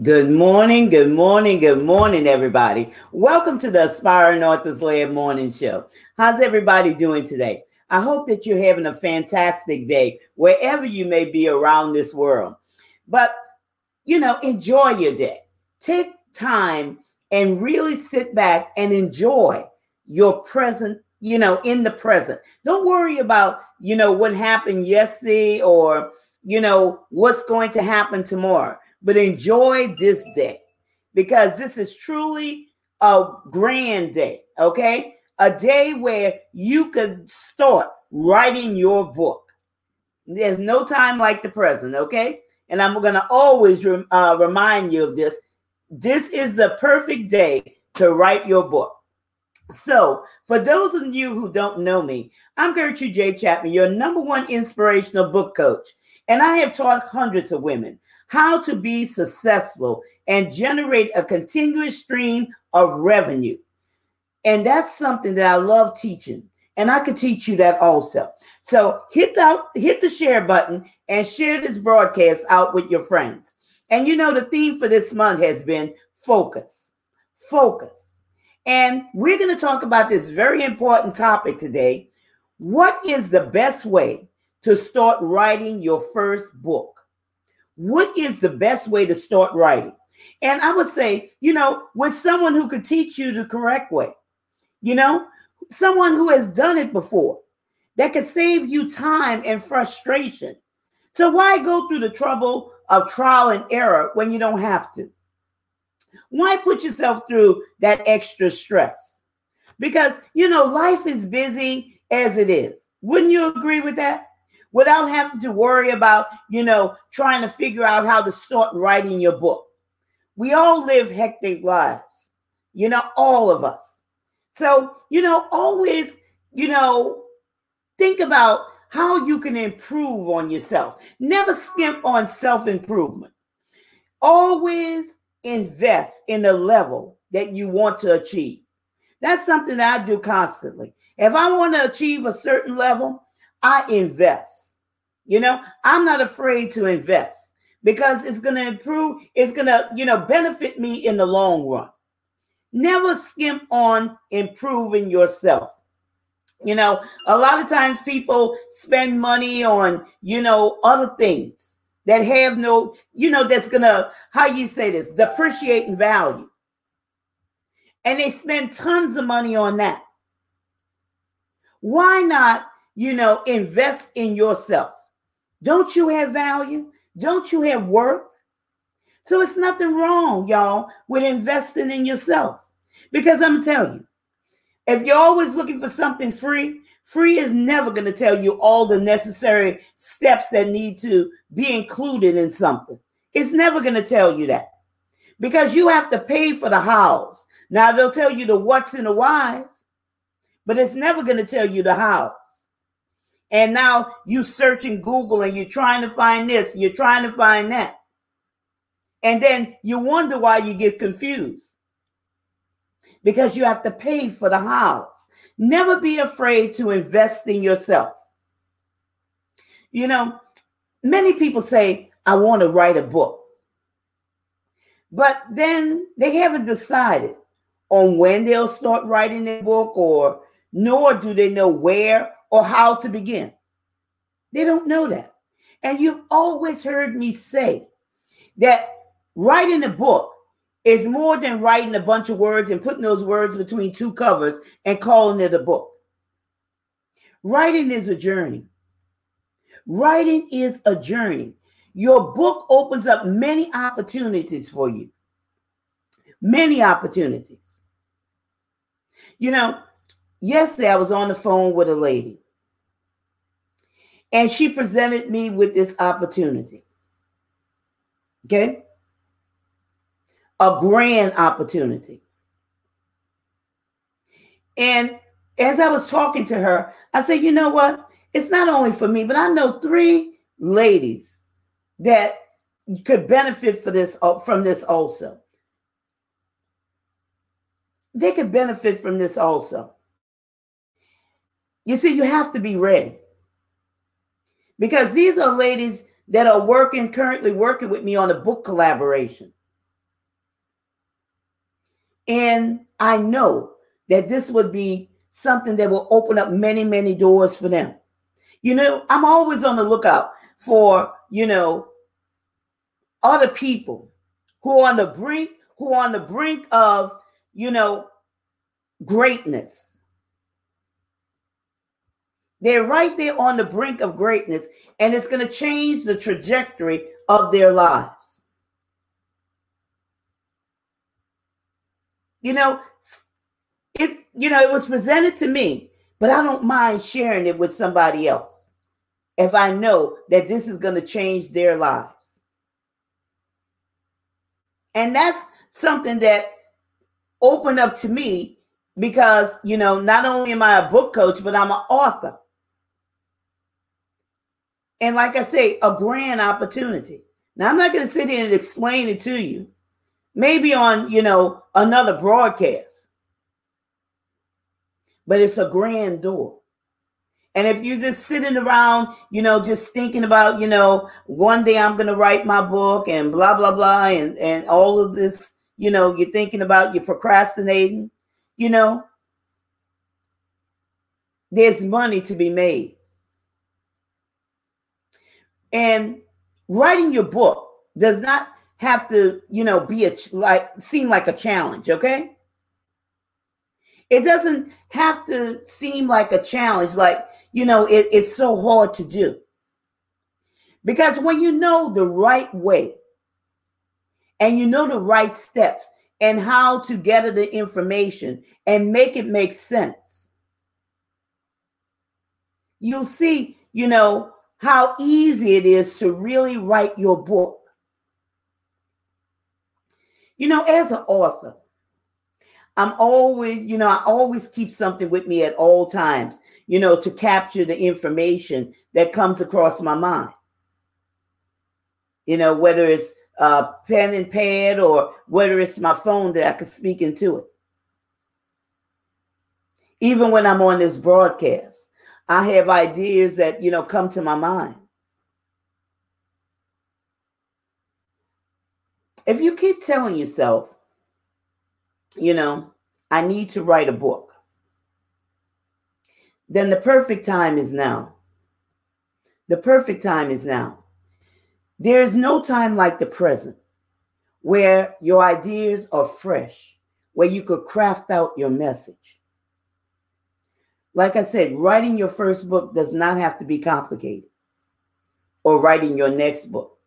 Good morning, good morning, good morning, everybody. Welcome to the Aspiring Authors Lab Morning Show. How's everybody doing today? I hope that you're having a fantastic day wherever you may be around this world. But, you know, enjoy your day. Take time and really sit back and enjoy your present, you know, in the present. Don't worry about, you know, what happened yesterday or, you know, what's going to happen tomorrow but enjoy this day because this is truly a grand day, okay? A day where you could start writing your book. There's no time like the present, okay? And I'm going to always uh, remind you of this. This is the perfect day to write your book. So, for those of you who don't know me, I'm Gertrude J. Chapman, your number one inspirational book coach. And I have taught hundreds of women how to be successful and generate a continuous stream of revenue. And that's something that I love teaching. And I can teach you that also. So hit the hit the share button and share this broadcast out with your friends. And you know the theme for this month has been focus. Focus. And we're going to talk about this very important topic today. What is the best way to start writing your first book? What is the best way to start writing? And I would say, you know, with someone who could teach you the correct way, you know, someone who has done it before that could save you time and frustration. So why go through the trouble of trial and error when you don't have to? Why put yourself through that extra stress? Because, you know, life is busy as it is. Wouldn't you agree with that? Without having to worry about, you know, trying to figure out how to start writing your book. We all live hectic lives, you know, all of us. So, you know, always, you know, think about how you can improve on yourself. Never skimp on self improvement. Always invest in the level that you want to achieve. That's something that I do constantly. If I want to achieve a certain level, I invest. You know, I'm not afraid to invest because it's going to improve, it's going to, you know, benefit me in the long run. Never skimp on improving yourself. You know, a lot of times people spend money on, you know, other things that have no, you know, that's going to, how you say this, depreciating value. And they spend tons of money on that. Why not, you know, invest in yourself? Don't you have value? Don't you have worth? So it's nothing wrong, y'all, with investing in yourself. Because I'm going to tell you, if you're always looking for something free, free is never going to tell you all the necessary steps that need to be included in something. It's never going to tell you that because you have to pay for the hows. Now, they'll tell you the what's and the whys, but it's never going to tell you the how and now you searching Google and you're trying to find this, you're trying to find that. And then you wonder why you get confused. Because you have to pay for the house. Never be afraid to invest in yourself. You know, many people say, I want to write a book. But then they haven't decided on when they'll start writing their book, or nor do they know where or how to begin. They don't know that. And you've always heard me say that writing a book is more than writing a bunch of words and putting those words between two covers and calling it a book. Writing is a journey. Writing is a journey. Your book opens up many opportunities for you. Many opportunities. You know, yesterday I was on the phone with a lady and she presented me with this opportunity. Okay? A grand opportunity. And as I was talking to her, I said, you know what? It's not only for me, but I know three ladies that could benefit for this uh, from this also. They could benefit from this also. You see, you have to be ready because these are ladies that are working currently working with me on a book collaboration. And I know that this would be something that will open up many, many doors for them. You know, I'm always on the lookout for, you know, other people who are on the brink, who are on the brink of, you know, greatness. They're right there on the brink of greatness, and it's going to change the trajectory of their lives. You know, it you know, it was presented to me, but I don't mind sharing it with somebody else if I know that this is going to change their lives. And that's something that opened up to me because, you know, not only am I a book coach, but I'm an author. And like I say, a grand opportunity. Now, I'm not going to sit here and explain it to you. Maybe on, you know, another broadcast. But it's a grand door. And if you're just sitting around, you know, just thinking about, you know, one day I'm going to write my book and blah, blah, blah, and, and all of this, you know, you're thinking about, you're procrastinating, you know, there's money to be made. And writing your book does not have to, you know, be a like seem like a challenge, okay? It doesn't have to seem like a challenge, like, you know, it, it's so hard to do. Because when you know the right way and you know the right steps and how to gather the information and make it make sense, you'll see, you know, how easy it is to really write your book. You know, as an author, I'm always, you know, I always keep something with me at all times, you know, to capture the information that comes across my mind. You know, whether it's a pen and pad or whether it's my phone that I can speak into it. Even when I'm on this broadcast, I have ideas that, you know, come to my mind. If you keep telling yourself, you know, I need to write a book, then the perfect time is now. The perfect time is now. There is no time like the present where your ideas are fresh, where you could craft out your message. Like I said, writing your first book does not have to be complicated, or writing your next book.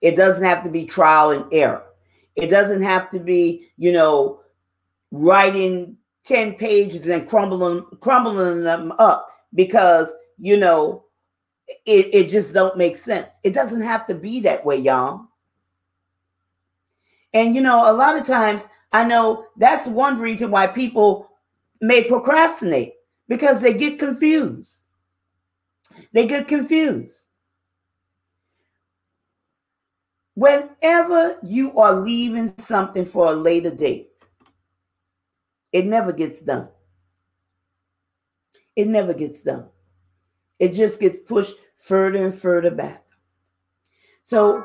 It doesn't have to be trial and error. It doesn't have to be, you know, writing 10 pages and crumbling crumbling them up because you know it, it just don't make sense it doesn't have to be that way y'all and you know a lot of times i know that's one reason why people may procrastinate because they get confused they get confused whenever you are leaving something for a later date it never gets done. It never gets done. It just gets pushed further and further back. So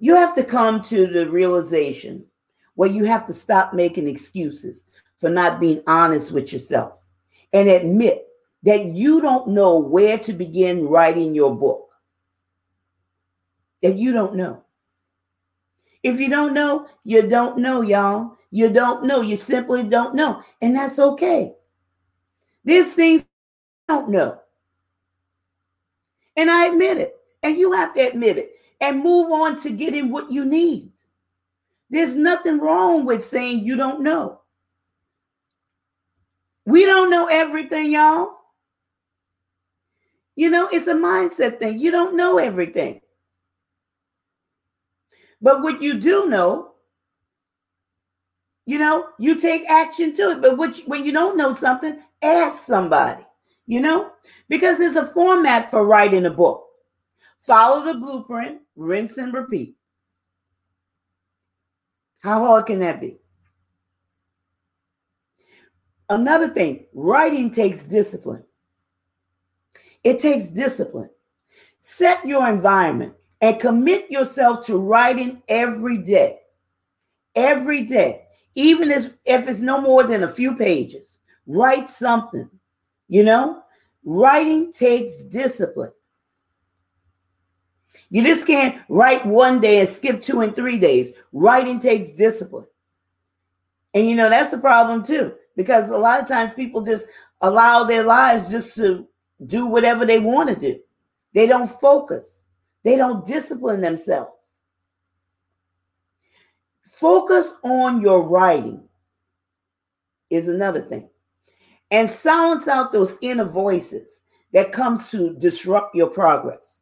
you have to come to the realization where you have to stop making excuses for not being honest with yourself and admit that you don't know where to begin writing your book. That you don't know. If you don't know, you don't know, y'all. You don't know. You simply don't know. And that's okay. There's things I don't know. And I admit it. And you have to admit it and move on to getting what you need. There's nothing wrong with saying you don't know. We don't know everything, y'all. You know, it's a mindset thing. You don't know everything. But what you do know you know, you take action to it. But which, when you don't know something, ask somebody, you know, because there's a format for writing a book. Follow the blueprint, rinse and repeat. How hard can that be? Another thing, writing takes discipline. It takes discipline. Set your environment and commit yourself to writing every day. Every day even if, if it's no more than a few pages, write something. You know, writing takes discipline. You just can't write one day and skip two and three days. Writing takes discipline. And you know, that's a problem too, because a lot of times people just allow their lives just to do whatever they want to do. They don't focus, they don't discipline themselves. Focus on your writing is another thing. And silence out those inner voices that comes to disrupt your progress.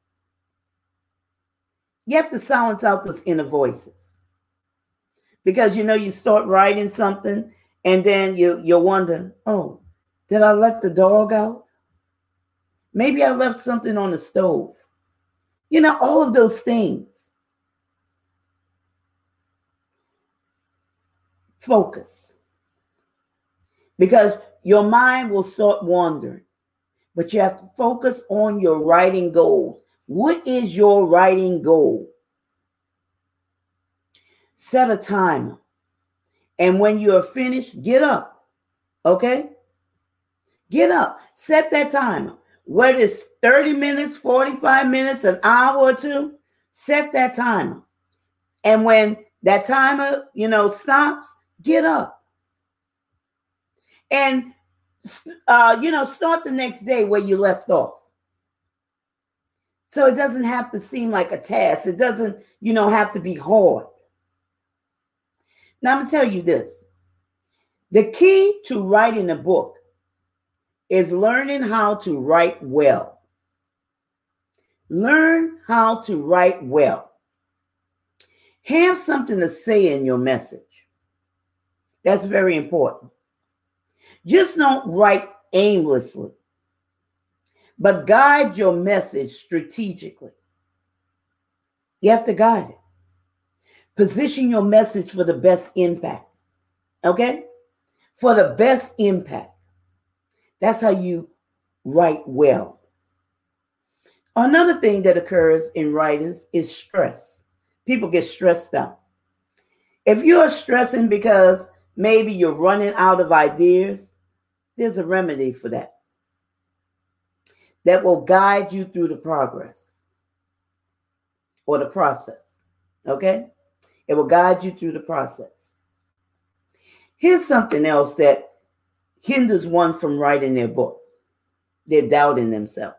You have to silence out those inner voices. Because you know you start writing something and then you you wonder, "Oh, did I let the dog out? Maybe I left something on the stove." You know, all of those things. Focus. Because your mind will start wandering, but you have to focus on your writing goals. What is your writing goal? Set a timer. And when you are finished, get up. Okay? Get up. Set that timer. Whether it's 30 minutes, 45 minutes, an hour or two, set that timer. And when that timer, you know, stops, get up. And uh, you know, start the next day where you left off. So it doesn't have to seem like a task. It doesn't, you know, have to be hard. Now I'm gonna tell you this. The key to writing a book is learning how to write well. Learn how to write well. Have something to say in your message. That's very important. Just don't write aimlessly, but guide your message strategically. You have to guide it. Position your message for the best impact. Okay? For the best impact. That's how you write well. Another thing that occurs in writers is stress. People get stressed out. If you're stressing because maybe you're running out of ideas, there's a remedy for that that will guide you through the progress or the process. Okay? It will guide you through the process. Here's something else that hinders one from writing their book they're doubting themselves.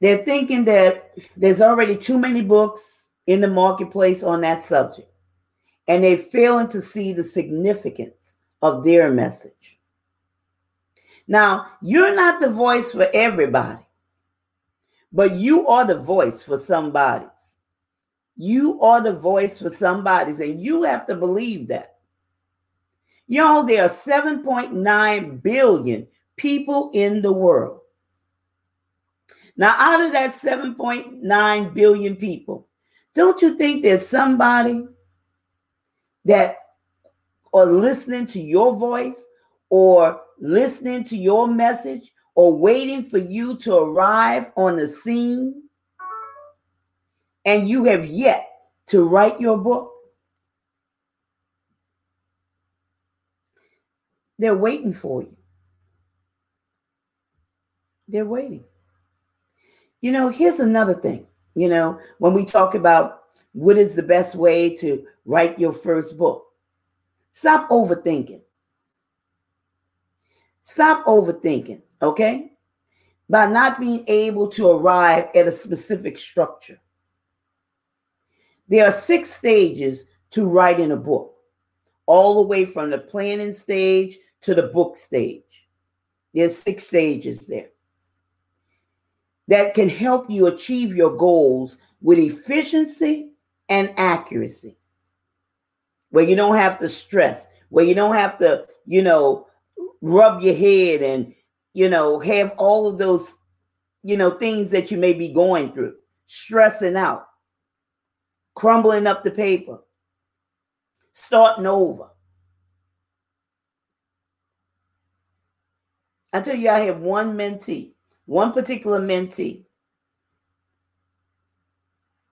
They're thinking that there's already too many books in the marketplace on that subject and they're failing to see the significance of their message. Now, you're not the voice for everybody, but you are the voice for somebody's. You are the voice for somebody's, and you have to believe that. Y'all, there are 7.9 billion people in the world. Now, out of that 7.9 billion people, don't you think there's somebody that are listening to your voice or listening to your message or waiting for you to arrive on the scene and you have yet to write your book? They're waiting for you. They're waiting. You know, here's another thing. You know, when we talk about what is the best way to write your first book? Stop overthinking. Stop overthinking, okay? By not being able to arrive at a specific structure. There are six stages to writing a book, all the way from the planning stage to the book stage. There's six stages there that can help you achieve your goals with efficiency and accuracy, where you don't have to stress, where you don't have to, you know, rub your head and, you know, have all of those, you know, things that you may be going through, stressing out, crumbling up the paper, starting over. I tell you, I have one mentee, one particular mentee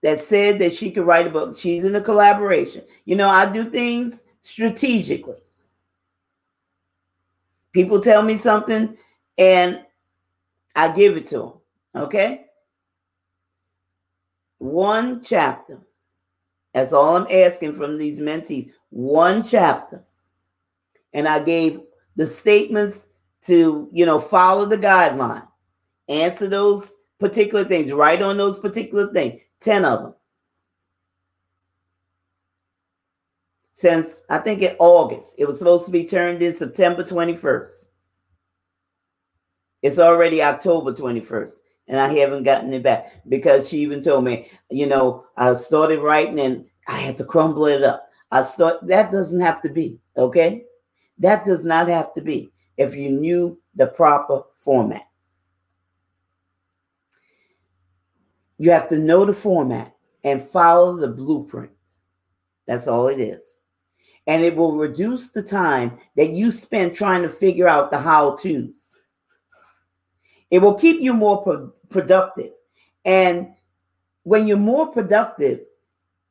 that said that she could write a book. She's in a collaboration. You know, I do things strategically. People tell me something and I give it to them. Okay? One chapter. That's all I'm asking from these mentees. One chapter. And I gave the statements to, you know, follow the guideline, answer those particular things, write on those particular things, 10 of them. Since I think in August, it was supposed to be turned in September 21st. It's already October 21st, and I haven't gotten it back because she even told me, you know, I started writing and I had to crumble it up. I start that doesn't have to be, okay? That does not have to be if you knew the proper format. You have to know the format and follow the blueprint. That's all it is. And it will reduce the time that you spend trying to figure out the how to's. It will keep you more productive. And when you're more productive,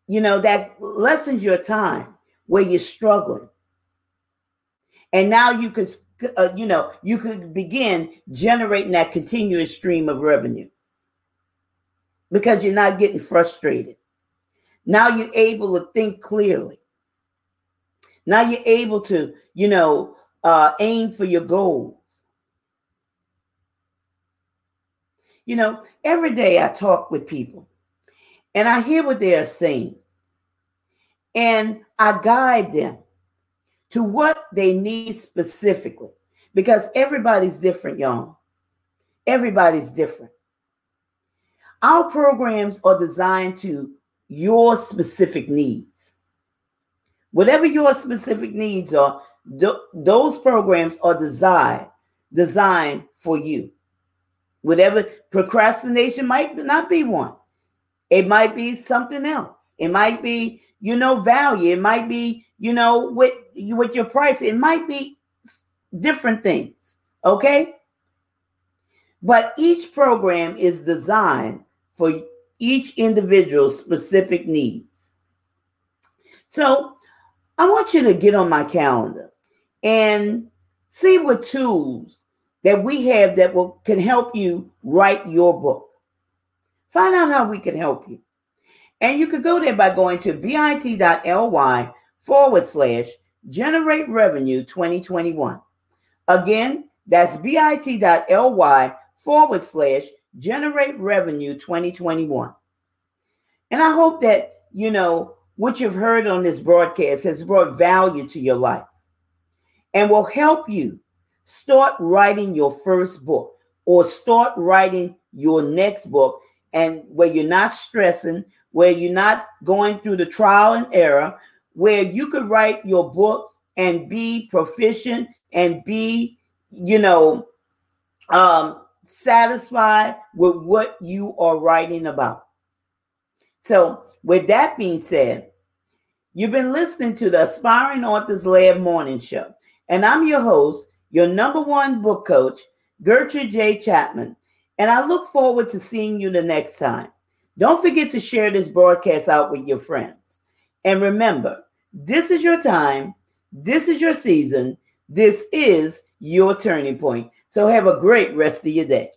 you know, that lessens your time where you're struggling. And now you could, uh, you know, you could begin generating that continuous stream of revenue because you're not getting frustrated. Now you're able to think clearly. Now you're able to, you know, uh, aim for your goals. You know, every day I talk with people and I hear what they are saying and I guide them to what they need specifically because everybody's different, y'all. Everybody's different. Our programs are designed to your specific needs. Whatever your specific needs are, th- those programs are designed designed for you. Whatever procrastination might not be one. It might be something else. It might be, you know, value. It might be, you know, with with your price. It might be different things. Okay. But each program is designed for each individual's specific needs. So I want you to get on my calendar and see what tools that we have that will can help you write your book. Find out how we can help you. And you could go there by going to bit.ly forward slash generate revenue 2021. Again, that's bit.ly forward slash generate revenue 2021. And I hope that, you know, what you've heard on this broadcast has brought value to your life and will help you start writing your first book or start writing your next book and where you're not stressing, where you're not going through the trial and error, where you could write your book and be proficient and be, you know, um, satisfied with what you are writing about. So, with that being said, you've been listening to the Aspiring Authors Lab Morning Show, and I'm your host, your number one book coach, Gertrude J. Chapman, and I look forward to seeing you the next time. Don't forget to share this broadcast out with your friends. And remember, this is your time, this is your season, this is your turning point. So have a great rest of your day.